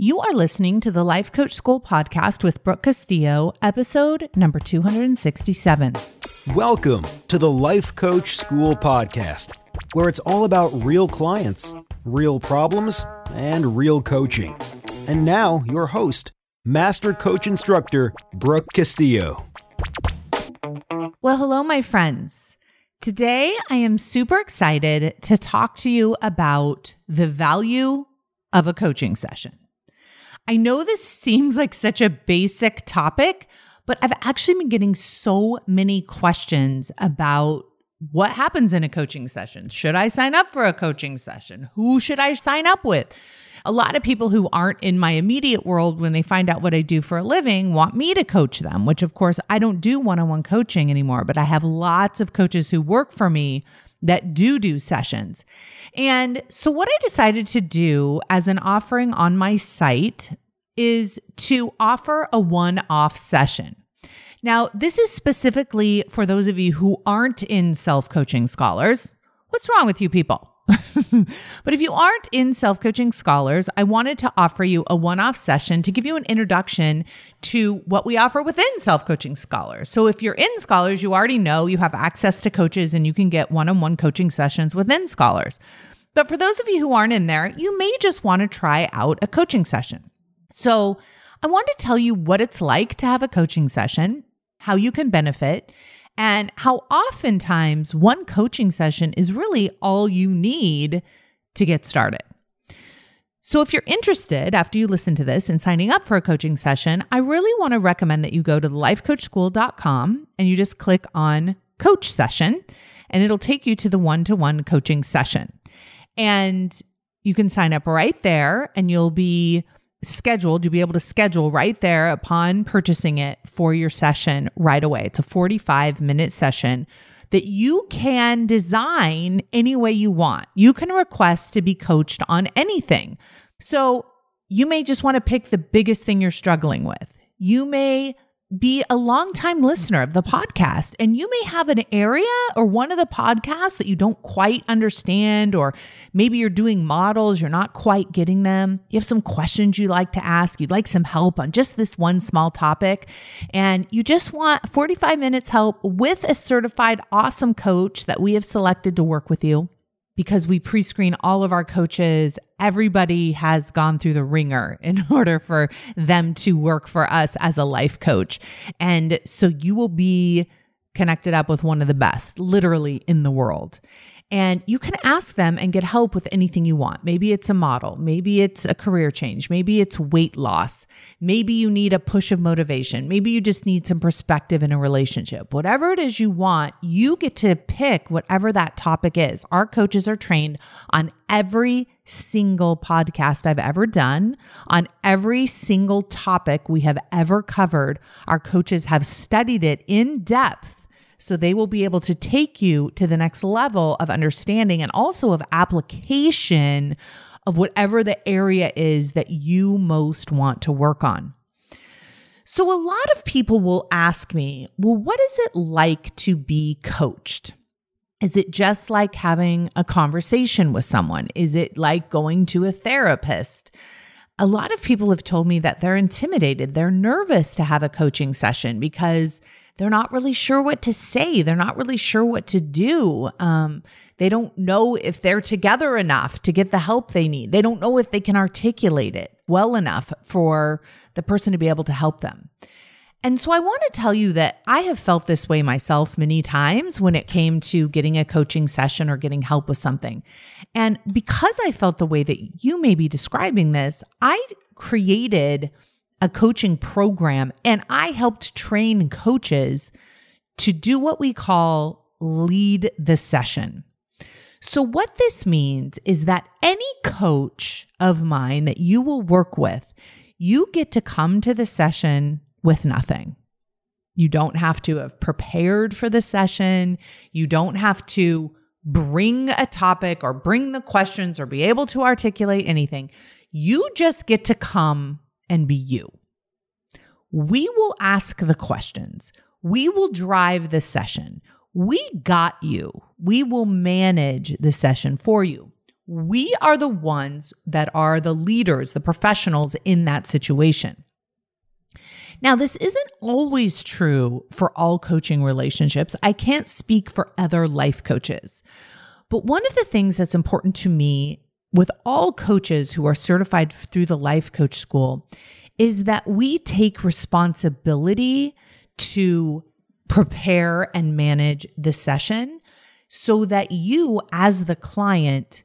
You are listening to the Life Coach School podcast with Brooke Castillo, episode number 267. Welcome to the Life Coach School podcast, where it's all about real clients, real problems, and real coaching. And now, your host, Master Coach Instructor Brooke Castillo. Well, hello, my friends. Today, I am super excited to talk to you about the value of a coaching session. I know this seems like such a basic topic, but I've actually been getting so many questions about what happens in a coaching session. Should I sign up for a coaching session? Who should I sign up with? A lot of people who aren't in my immediate world, when they find out what I do for a living, want me to coach them, which of course I don't do one on one coaching anymore, but I have lots of coaches who work for me that do do sessions. And so, what I decided to do as an offering on my site is to offer a one off session. Now, this is specifically for those of you who aren't in self coaching scholars. What's wrong with you people? but if you aren't in self coaching scholars, I wanted to offer you a one off session to give you an introduction to what we offer within self coaching scholars. So if you're in scholars, you already know you have access to coaches and you can get one on one coaching sessions within scholars. But for those of you who aren't in there, you may just want to try out a coaching session. So I want to tell you what it's like to have a coaching session, how you can benefit, and how oftentimes one coaching session is really all you need to get started. So, if you're interested after you listen to this in signing up for a coaching session, I really want to recommend that you go to lifecoachschool.com and you just click on coach session, and it'll take you to the one to one coaching session. And you can sign up right there, and you'll be scheduled, you'll be able to schedule right there upon purchasing it for your session right away. It's a 45 minute session that you can design any way you want. You can request to be coached on anything. So you may just want to pick the biggest thing you're struggling with. You may be a longtime listener of the podcast. And you may have an area or one of the podcasts that you don't quite understand, or maybe you're doing models, you're not quite getting them. You have some questions you like to ask, you'd like some help on just this one small topic, and you just want 45 minutes help with a certified awesome coach that we have selected to work with you because we pre screen all of our coaches. Everybody has gone through the wringer in order for them to work for us as a life coach. And so you will be connected up with one of the best, literally in the world. And you can ask them and get help with anything you want. Maybe it's a model. Maybe it's a career change. Maybe it's weight loss. Maybe you need a push of motivation. Maybe you just need some perspective in a relationship. Whatever it is you want, you get to pick whatever that topic is. Our coaches are trained on every single podcast I've ever done, on every single topic we have ever covered. Our coaches have studied it in depth so they will be able to take you to the next level of understanding and also of application of whatever the area is that you most want to work on. So, a lot of people will ask me, well, what is it like to be coached? Is it just like having a conversation with someone? Is it like going to a therapist? A lot of people have told me that they're intimidated. They're nervous to have a coaching session because they're not really sure what to say. They're not really sure what to do. Um, they don't know if they're together enough to get the help they need. They don't know if they can articulate it well enough for the person to be able to help them. And so I want to tell you that I have felt this way myself many times when it came to getting a coaching session or getting help with something. And because I felt the way that you may be describing this, I created a coaching program and I helped train coaches to do what we call lead the session. So, what this means is that any coach of mine that you will work with, you get to come to the session with nothing. You don't have to have prepared for the session. You don't have to bring a topic or bring the questions or be able to articulate anything. You just get to come and be you. We will ask the questions. We will drive the session. We got you. We will manage the session for you. we are the ones that are the leaders, the professionals in that situation. Now, this isn't always true for all coaching relationships. I can't speak for other life coaches. But one of the things that's important to me with all coaches who are certified through the life coach school is that we take responsibility to prepare and manage the session so that you, as the client,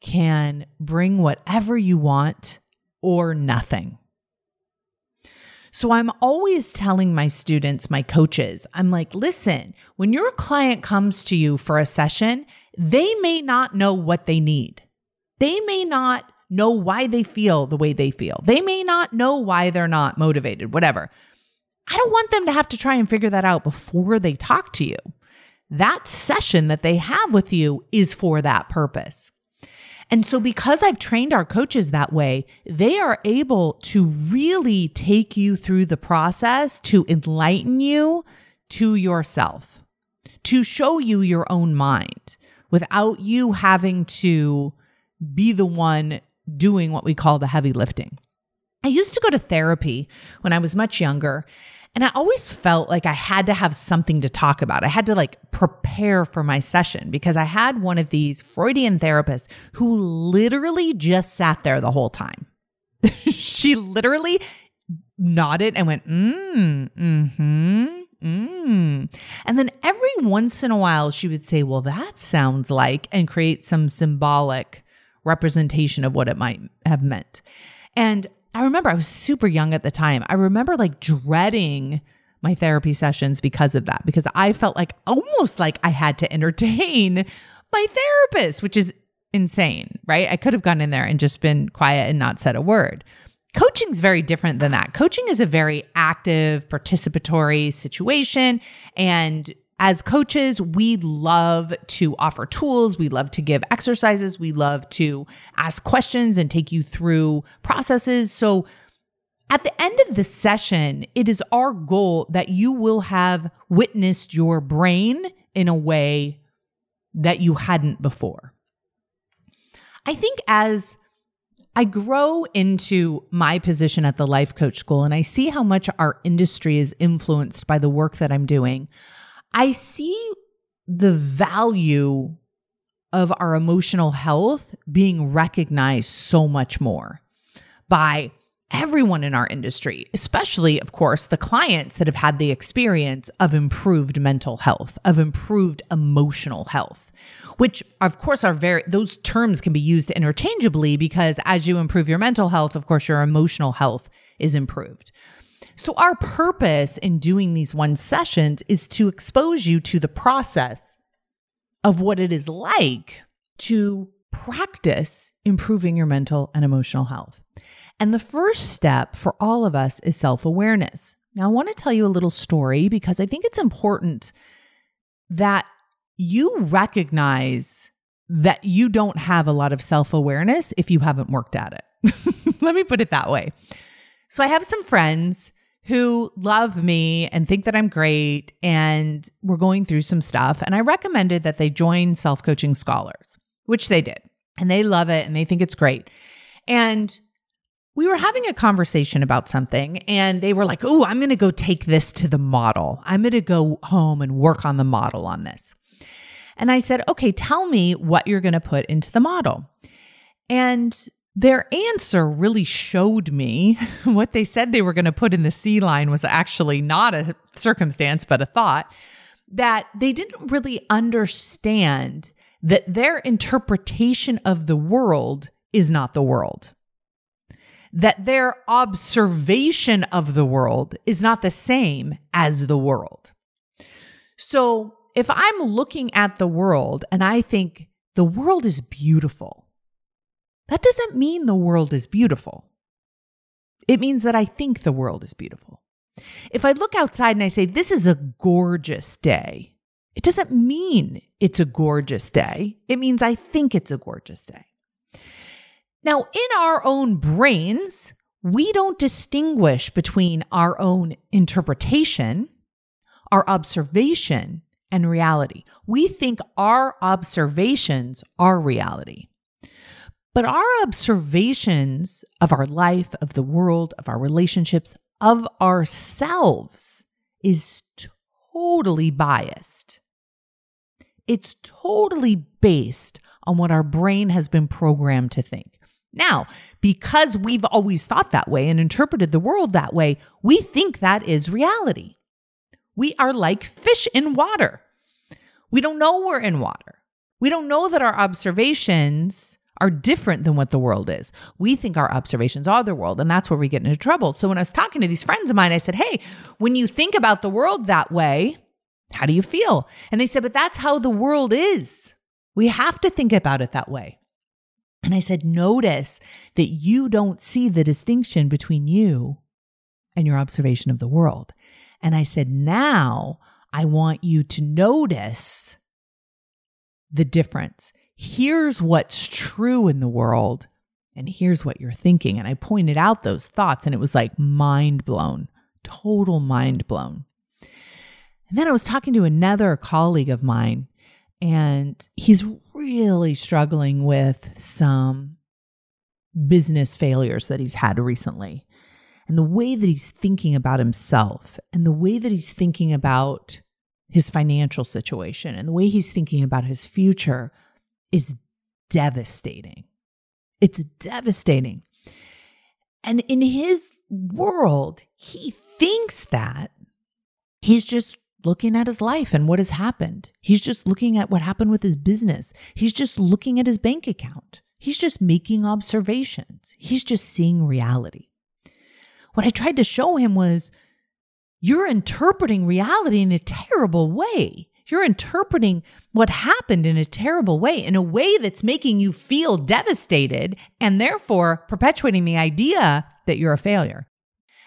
can bring whatever you want or nothing. So I'm always telling my students, my coaches, I'm like, listen, when your client comes to you for a session, they may not know what they need. They may not know why they feel the way they feel. They may not know why they're not motivated, whatever. I don't want them to have to try and figure that out before they talk to you. That session that they have with you is for that purpose. And so, because I've trained our coaches that way, they are able to really take you through the process to enlighten you to yourself, to show you your own mind without you having to be the one doing what we call the heavy lifting. I used to go to therapy when I was much younger, and I always felt like I had to have something to talk about. I had to like prepare for my session because I had one of these Freudian therapists who literally just sat there the whole time. she literally nodded and went, mm, mm-hmm. Mm. And then every once in a while, she would say, Well, that sounds like, and create some symbolic representation of what it might have meant. And I remember I was super young at the time. I remember like dreading my therapy sessions because of that, because I felt like almost like I had to entertain my therapist, which is insane, right? I could have gone in there and just been quiet and not said a word. Coaching is very different than that. Coaching is a very active, participatory situation. And as coaches, we love to offer tools. We love to give exercises. We love to ask questions and take you through processes. So at the end of the session, it is our goal that you will have witnessed your brain in a way that you hadn't before. I think as I grow into my position at the life coach school and I see how much our industry is influenced by the work that I'm doing. I see the value of our emotional health being recognized so much more by everyone in our industry, especially, of course, the clients that have had the experience of improved mental health, of improved emotional health, which, of course, are very, those terms can be used interchangeably because as you improve your mental health, of course, your emotional health is improved. So, our purpose in doing these one sessions is to expose you to the process of what it is like to practice improving your mental and emotional health. And the first step for all of us is self awareness. Now, I want to tell you a little story because I think it's important that you recognize that you don't have a lot of self awareness if you haven't worked at it. Let me put it that way. So, I have some friends who love me and think that I'm great and we're going through some stuff. And I recommended that they join Self Coaching Scholars, which they did. And they love it and they think it's great. And we were having a conversation about something and they were like, Oh, I'm going to go take this to the model. I'm going to go home and work on the model on this. And I said, Okay, tell me what you're going to put into the model. And their answer really showed me what they said they were going to put in the C line was actually not a circumstance, but a thought that they didn't really understand that their interpretation of the world is not the world. That their observation of the world is not the same as the world. So if I'm looking at the world and I think the world is beautiful, that doesn't mean the world is beautiful. It means that I think the world is beautiful. If I look outside and I say, This is a gorgeous day, it doesn't mean it's a gorgeous day. It means I think it's a gorgeous day. Now, in our own brains, we don't distinguish between our own interpretation, our observation, and reality. We think our observations are reality. But our observations of our life, of the world, of our relationships, of ourselves is totally biased. It's totally based on what our brain has been programmed to think. Now, because we've always thought that way and interpreted the world that way, we think that is reality. We are like fish in water. We don't know we're in water. We don't know that our observations are different than what the world is. We think our observations are the world, and that's where we get into trouble. So when I was talking to these friends of mine, I said, Hey, when you think about the world that way, how do you feel? And they said, But that's how the world is. We have to think about it that way. And I said, Notice that you don't see the distinction between you and your observation of the world. And I said, Now I want you to notice the difference. Here's what's true in the world, and here's what you're thinking. And I pointed out those thoughts, and it was like mind blown, total mind blown. And then I was talking to another colleague of mine, and he's really struggling with some business failures that he's had recently. And the way that he's thinking about himself and the way that he's thinking about his financial situation and the way he's thinking about his future is devastating. It's devastating. And in his world, he thinks that he's just looking at his life and what has happened. He's just looking at what happened with his business. He's just looking at his bank account. He's just making observations. He's just seeing reality. What I tried to show him was you're interpreting reality in a terrible way. You're interpreting what happened in a terrible way, in a way that's making you feel devastated and therefore perpetuating the idea that you're a failure.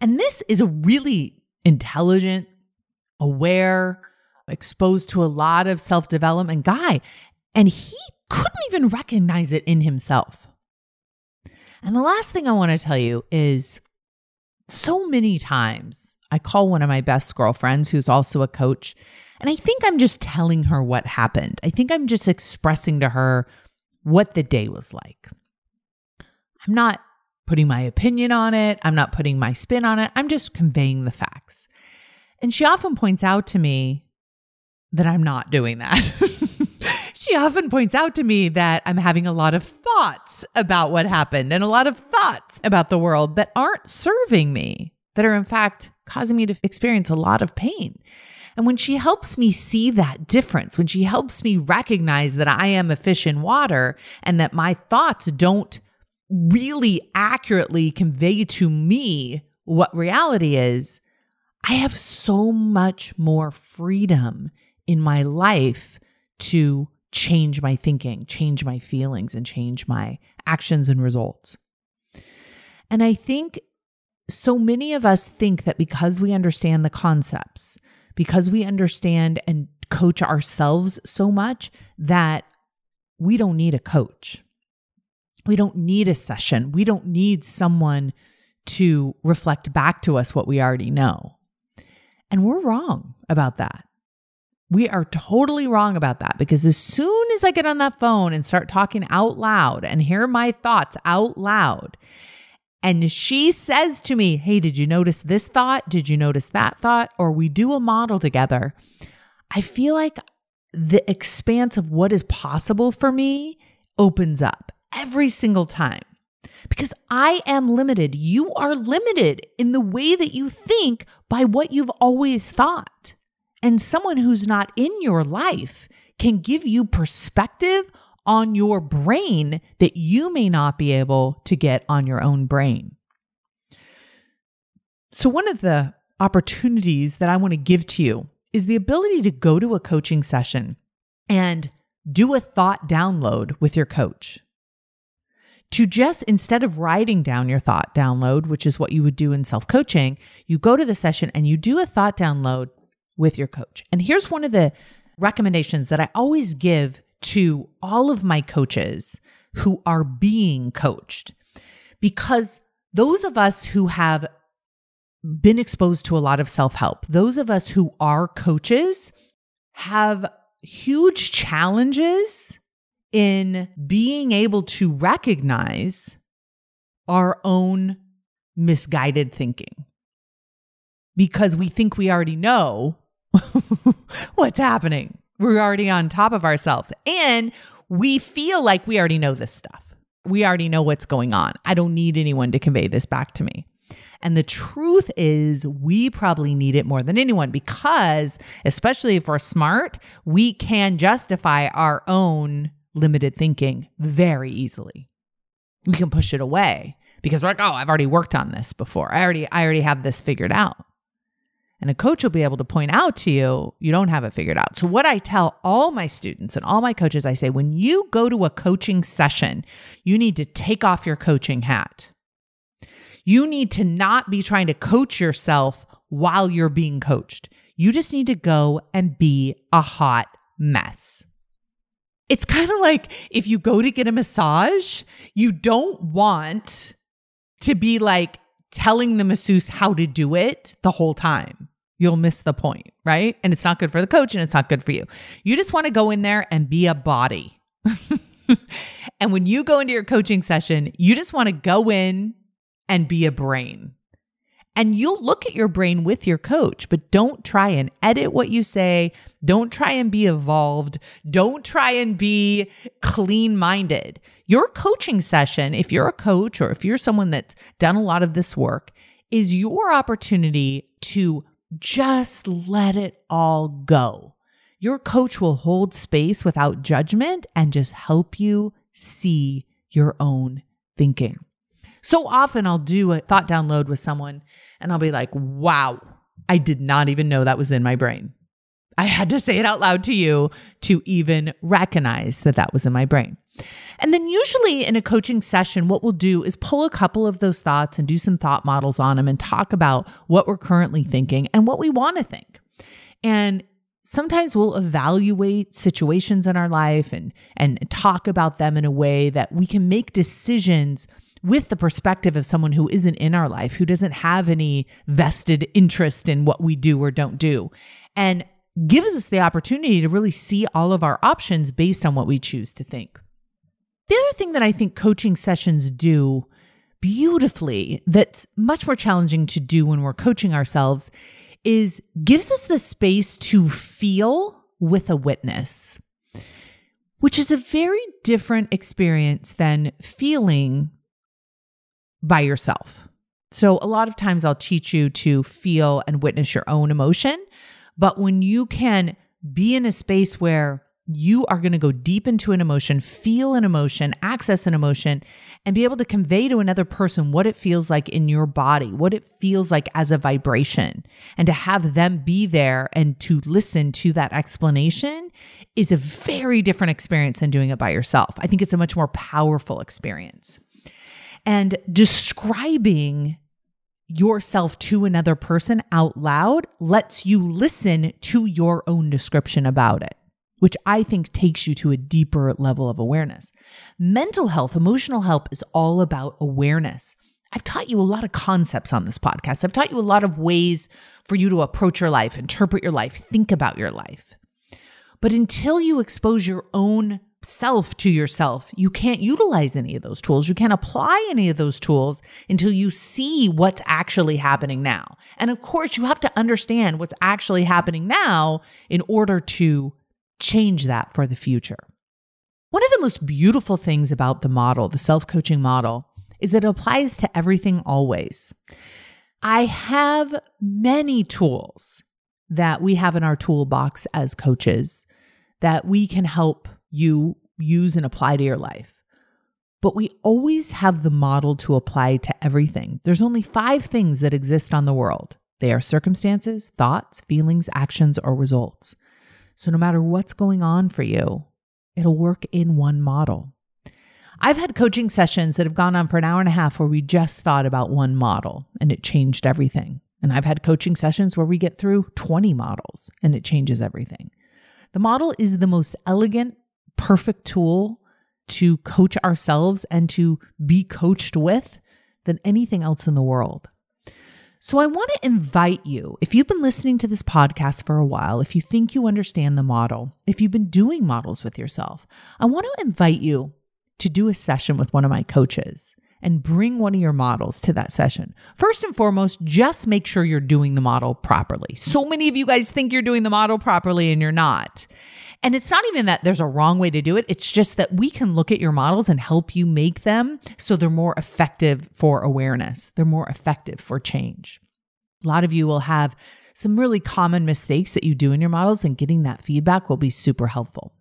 And this is a really intelligent, aware, exposed to a lot of self development guy. And he couldn't even recognize it in himself. And the last thing I want to tell you is so many times I call one of my best girlfriends who's also a coach. And I think I'm just telling her what happened. I think I'm just expressing to her what the day was like. I'm not putting my opinion on it. I'm not putting my spin on it. I'm just conveying the facts. And she often points out to me that I'm not doing that. she often points out to me that I'm having a lot of thoughts about what happened and a lot of thoughts about the world that aren't serving me, that are in fact causing me to experience a lot of pain. And when she helps me see that difference, when she helps me recognize that I am a fish in water and that my thoughts don't really accurately convey to me what reality is, I have so much more freedom in my life to change my thinking, change my feelings, and change my actions and results. And I think so many of us think that because we understand the concepts, because we understand and coach ourselves so much, that we don't need a coach. We don't need a session. We don't need someone to reflect back to us what we already know. And we're wrong about that. We are totally wrong about that because as soon as I get on that phone and start talking out loud and hear my thoughts out loud, and she says to me, Hey, did you notice this thought? Did you notice that thought? Or we do a model together. I feel like the expanse of what is possible for me opens up every single time because I am limited. You are limited in the way that you think by what you've always thought. And someone who's not in your life can give you perspective on your brain that you may not be able to get on your own brain. So, one of the opportunities that I want to give to you is the ability to go to a coaching session and do a thought download with your coach. To just instead of writing down your thought download, which is what you would do in self coaching, you go to the session and you do a thought download with your coach. And here's one of the recommendations that I always give to all of my coaches who are being coached. Because those of us who have been exposed to a lot of self help, those of us who are coaches have huge challenges in being able to recognize our own misguided thinking because we think we already know what's happening. We're already on top of ourselves and we feel like we already know this stuff. We already know what's going on. I don't need anyone to convey this back to me. And the truth is, we probably need it more than anyone because, especially if we're smart, we can justify our own limited thinking very easily. We can push it away because we're like, oh, I've already worked on this before. I already, I already have this figured out. And a coach will be able to point out to you, you don't have it figured out. So, what I tell all my students and all my coaches, I say, when you go to a coaching session, you need to take off your coaching hat. You need to not be trying to coach yourself while you're being coached. You just need to go and be a hot mess. It's kind of like if you go to get a massage, you don't want to be like telling the masseuse how to do it the whole time. You'll miss the point, right? And it's not good for the coach and it's not good for you. You just want to go in there and be a body. and when you go into your coaching session, you just want to go in and be a brain. And you'll look at your brain with your coach, but don't try and edit what you say. Don't try and be evolved. Don't try and be clean minded. Your coaching session, if you're a coach or if you're someone that's done a lot of this work, is your opportunity to just let it all go. Your coach will hold space without judgment and just help you see your own thinking. So often I'll do a thought download with someone and I'll be like, wow, I did not even know that was in my brain. I had to say it out loud to you to even recognize that that was in my brain. And then, usually in a coaching session, what we'll do is pull a couple of those thoughts and do some thought models on them and talk about what we're currently thinking and what we want to think. And sometimes we'll evaluate situations in our life and, and talk about them in a way that we can make decisions with the perspective of someone who isn't in our life, who doesn't have any vested interest in what we do or don't do, and gives us the opportunity to really see all of our options based on what we choose to think. The other thing that I think coaching sessions do beautifully that's much more challenging to do when we're coaching ourselves is gives us the space to feel with a witness which is a very different experience than feeling by yourself. So, a lot of times I'll teach you to feel and witness your own emotion. But when you can be in a space where you are going to go deep into an emotion, feel an emotion, access an emotion, and be able to convey to another person what it feels like in your body, what it feels like as a vibration, and to have them be there and to listen to that explanation is a very different experience than doing it by yourself. I think it's a much more powerful experience. And describing yourself to another person out loud lets you listen to your own description about it, which I think takes you to a deeper level of awareness. Mental health, emotional health is all about awareness. I've taught you a lot of concepts on this podcast. I've taught you a lot of ways for you to approach your life, interpret your life, think about your life. But until you expose your own self to yourself, you can't utilize any of those tools. You can't apply any of those tools until you see what's actually happening now. And of course, you have to understand what's actually happening now in order to change that for the future. One of the most beautiful things about the model, the self coaching model, is that it applies to everything always. I have many tools that we have in our toolbox as coaches that we can help you use and apply to your life. But we always have the model to apply to everything. There's only five things that exist on the world they are circumstances, thoughts, feelings, actions, or results. So no matter what's going on for you, it'll work in one model. I've had coaching sessions that have gone on for an hour and a half where we just thought about one model and it changed everything. And I've had coaching sessions where we get through 20 models and it changes everything. The model is the most elegant, perfect tool to coach ourselves and to be coached with than anything else in the world. So I want to invite you, if you've been listening to this podcast for a while, if you think you understand the model, if you've been doing models with yourself, I want to invite you to do a session with one of my coaches and bring one of your models to that session. First and foremost, just make sure you're doing the model properly. So many of you guys think you're doing the model properly and you're not. And it's not even that there's a wrong way to do it. It's just that we can look at your models and help you make them so they're more effective for awareness. They're more effective for change. A lot of you will have some really common mistakes that you do in your models, and getting that feedback will be super helpful.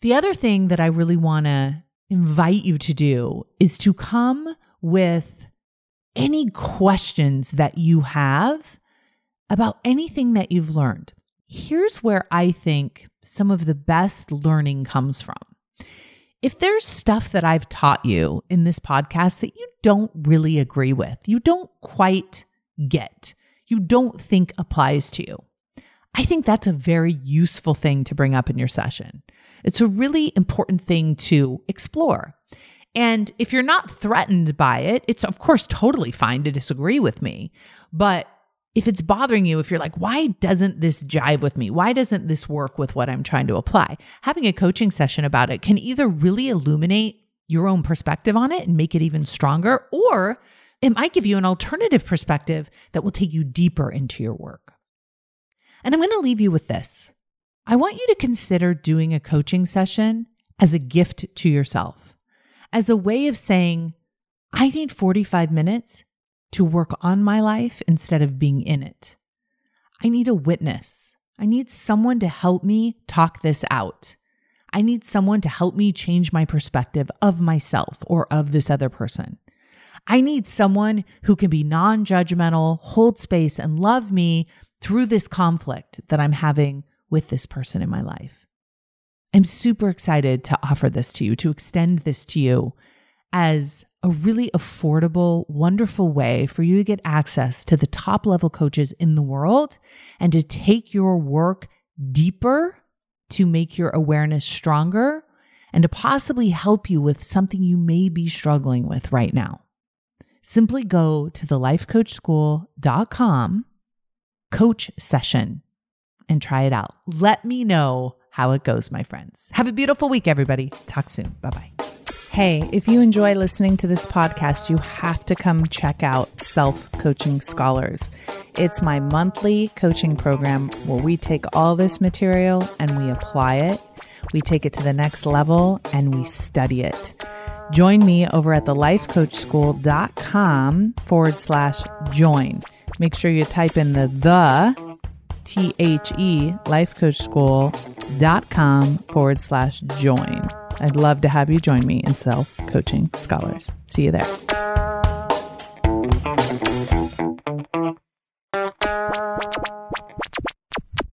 The other thing that I really want to invite you to do is to come with any questions that you have about anything that you've learned here's where I think some of the best learning comes from. If there's stuff that I've taught you in this podcast that you don't really agree with, you don't quite get, you don't think applies to you, I think that's a very useful thing to bring up in your session. It's a really important thing to explore. And if you're not threatened by it, it's of course totally fine to disagree with me. But if it's bothering you, if you're like, why doesn't this jive with me? Why doesn't this work with what I'm trying to apply? Having a coaching session about it can either really illuminate your own perspective on it and make it even stronger, or it might give you an alternative perspective that will take you deeper into your work. And I'm going to leave you with this. I want you to consider doing a coaching session as a gift to yourself, as a way of saying, I need 45 minutes to work on my life instead of being in it. I need a witness. I need someone to help me talk this out. I need someone to help me change my perspective of myself or of this other person. I need someone who can be non judgmental, hold space, and love me through this conflict that I'm having with this person in my life. I'm super excited to offer this to you, to extend this to you as a really affordable, wonderful way for you to get access to the top level coaches in the world and to take your work deeper to make your awareness stronger and to possibly help you with something you may be struggling with right now. Simply go to thelifecoachschool.com coach session and try it out. Let me know how it goes, my friends. Have a beautiful week, everybody. Talk soon. Bye bye. Hey, if you enjoy listening to this podcast, you have to come check out Self Coaching Scholars. It's my monthly coaching program where we take all this material and we apply it, we take it to the next level, and we study it. Join me over at thelifecoachschool.com forward slash join. Make sure you type in the the T H E lifecoachschool.com forward slash join. I'd love to have you join me in Self Coaching Scholars. See you there.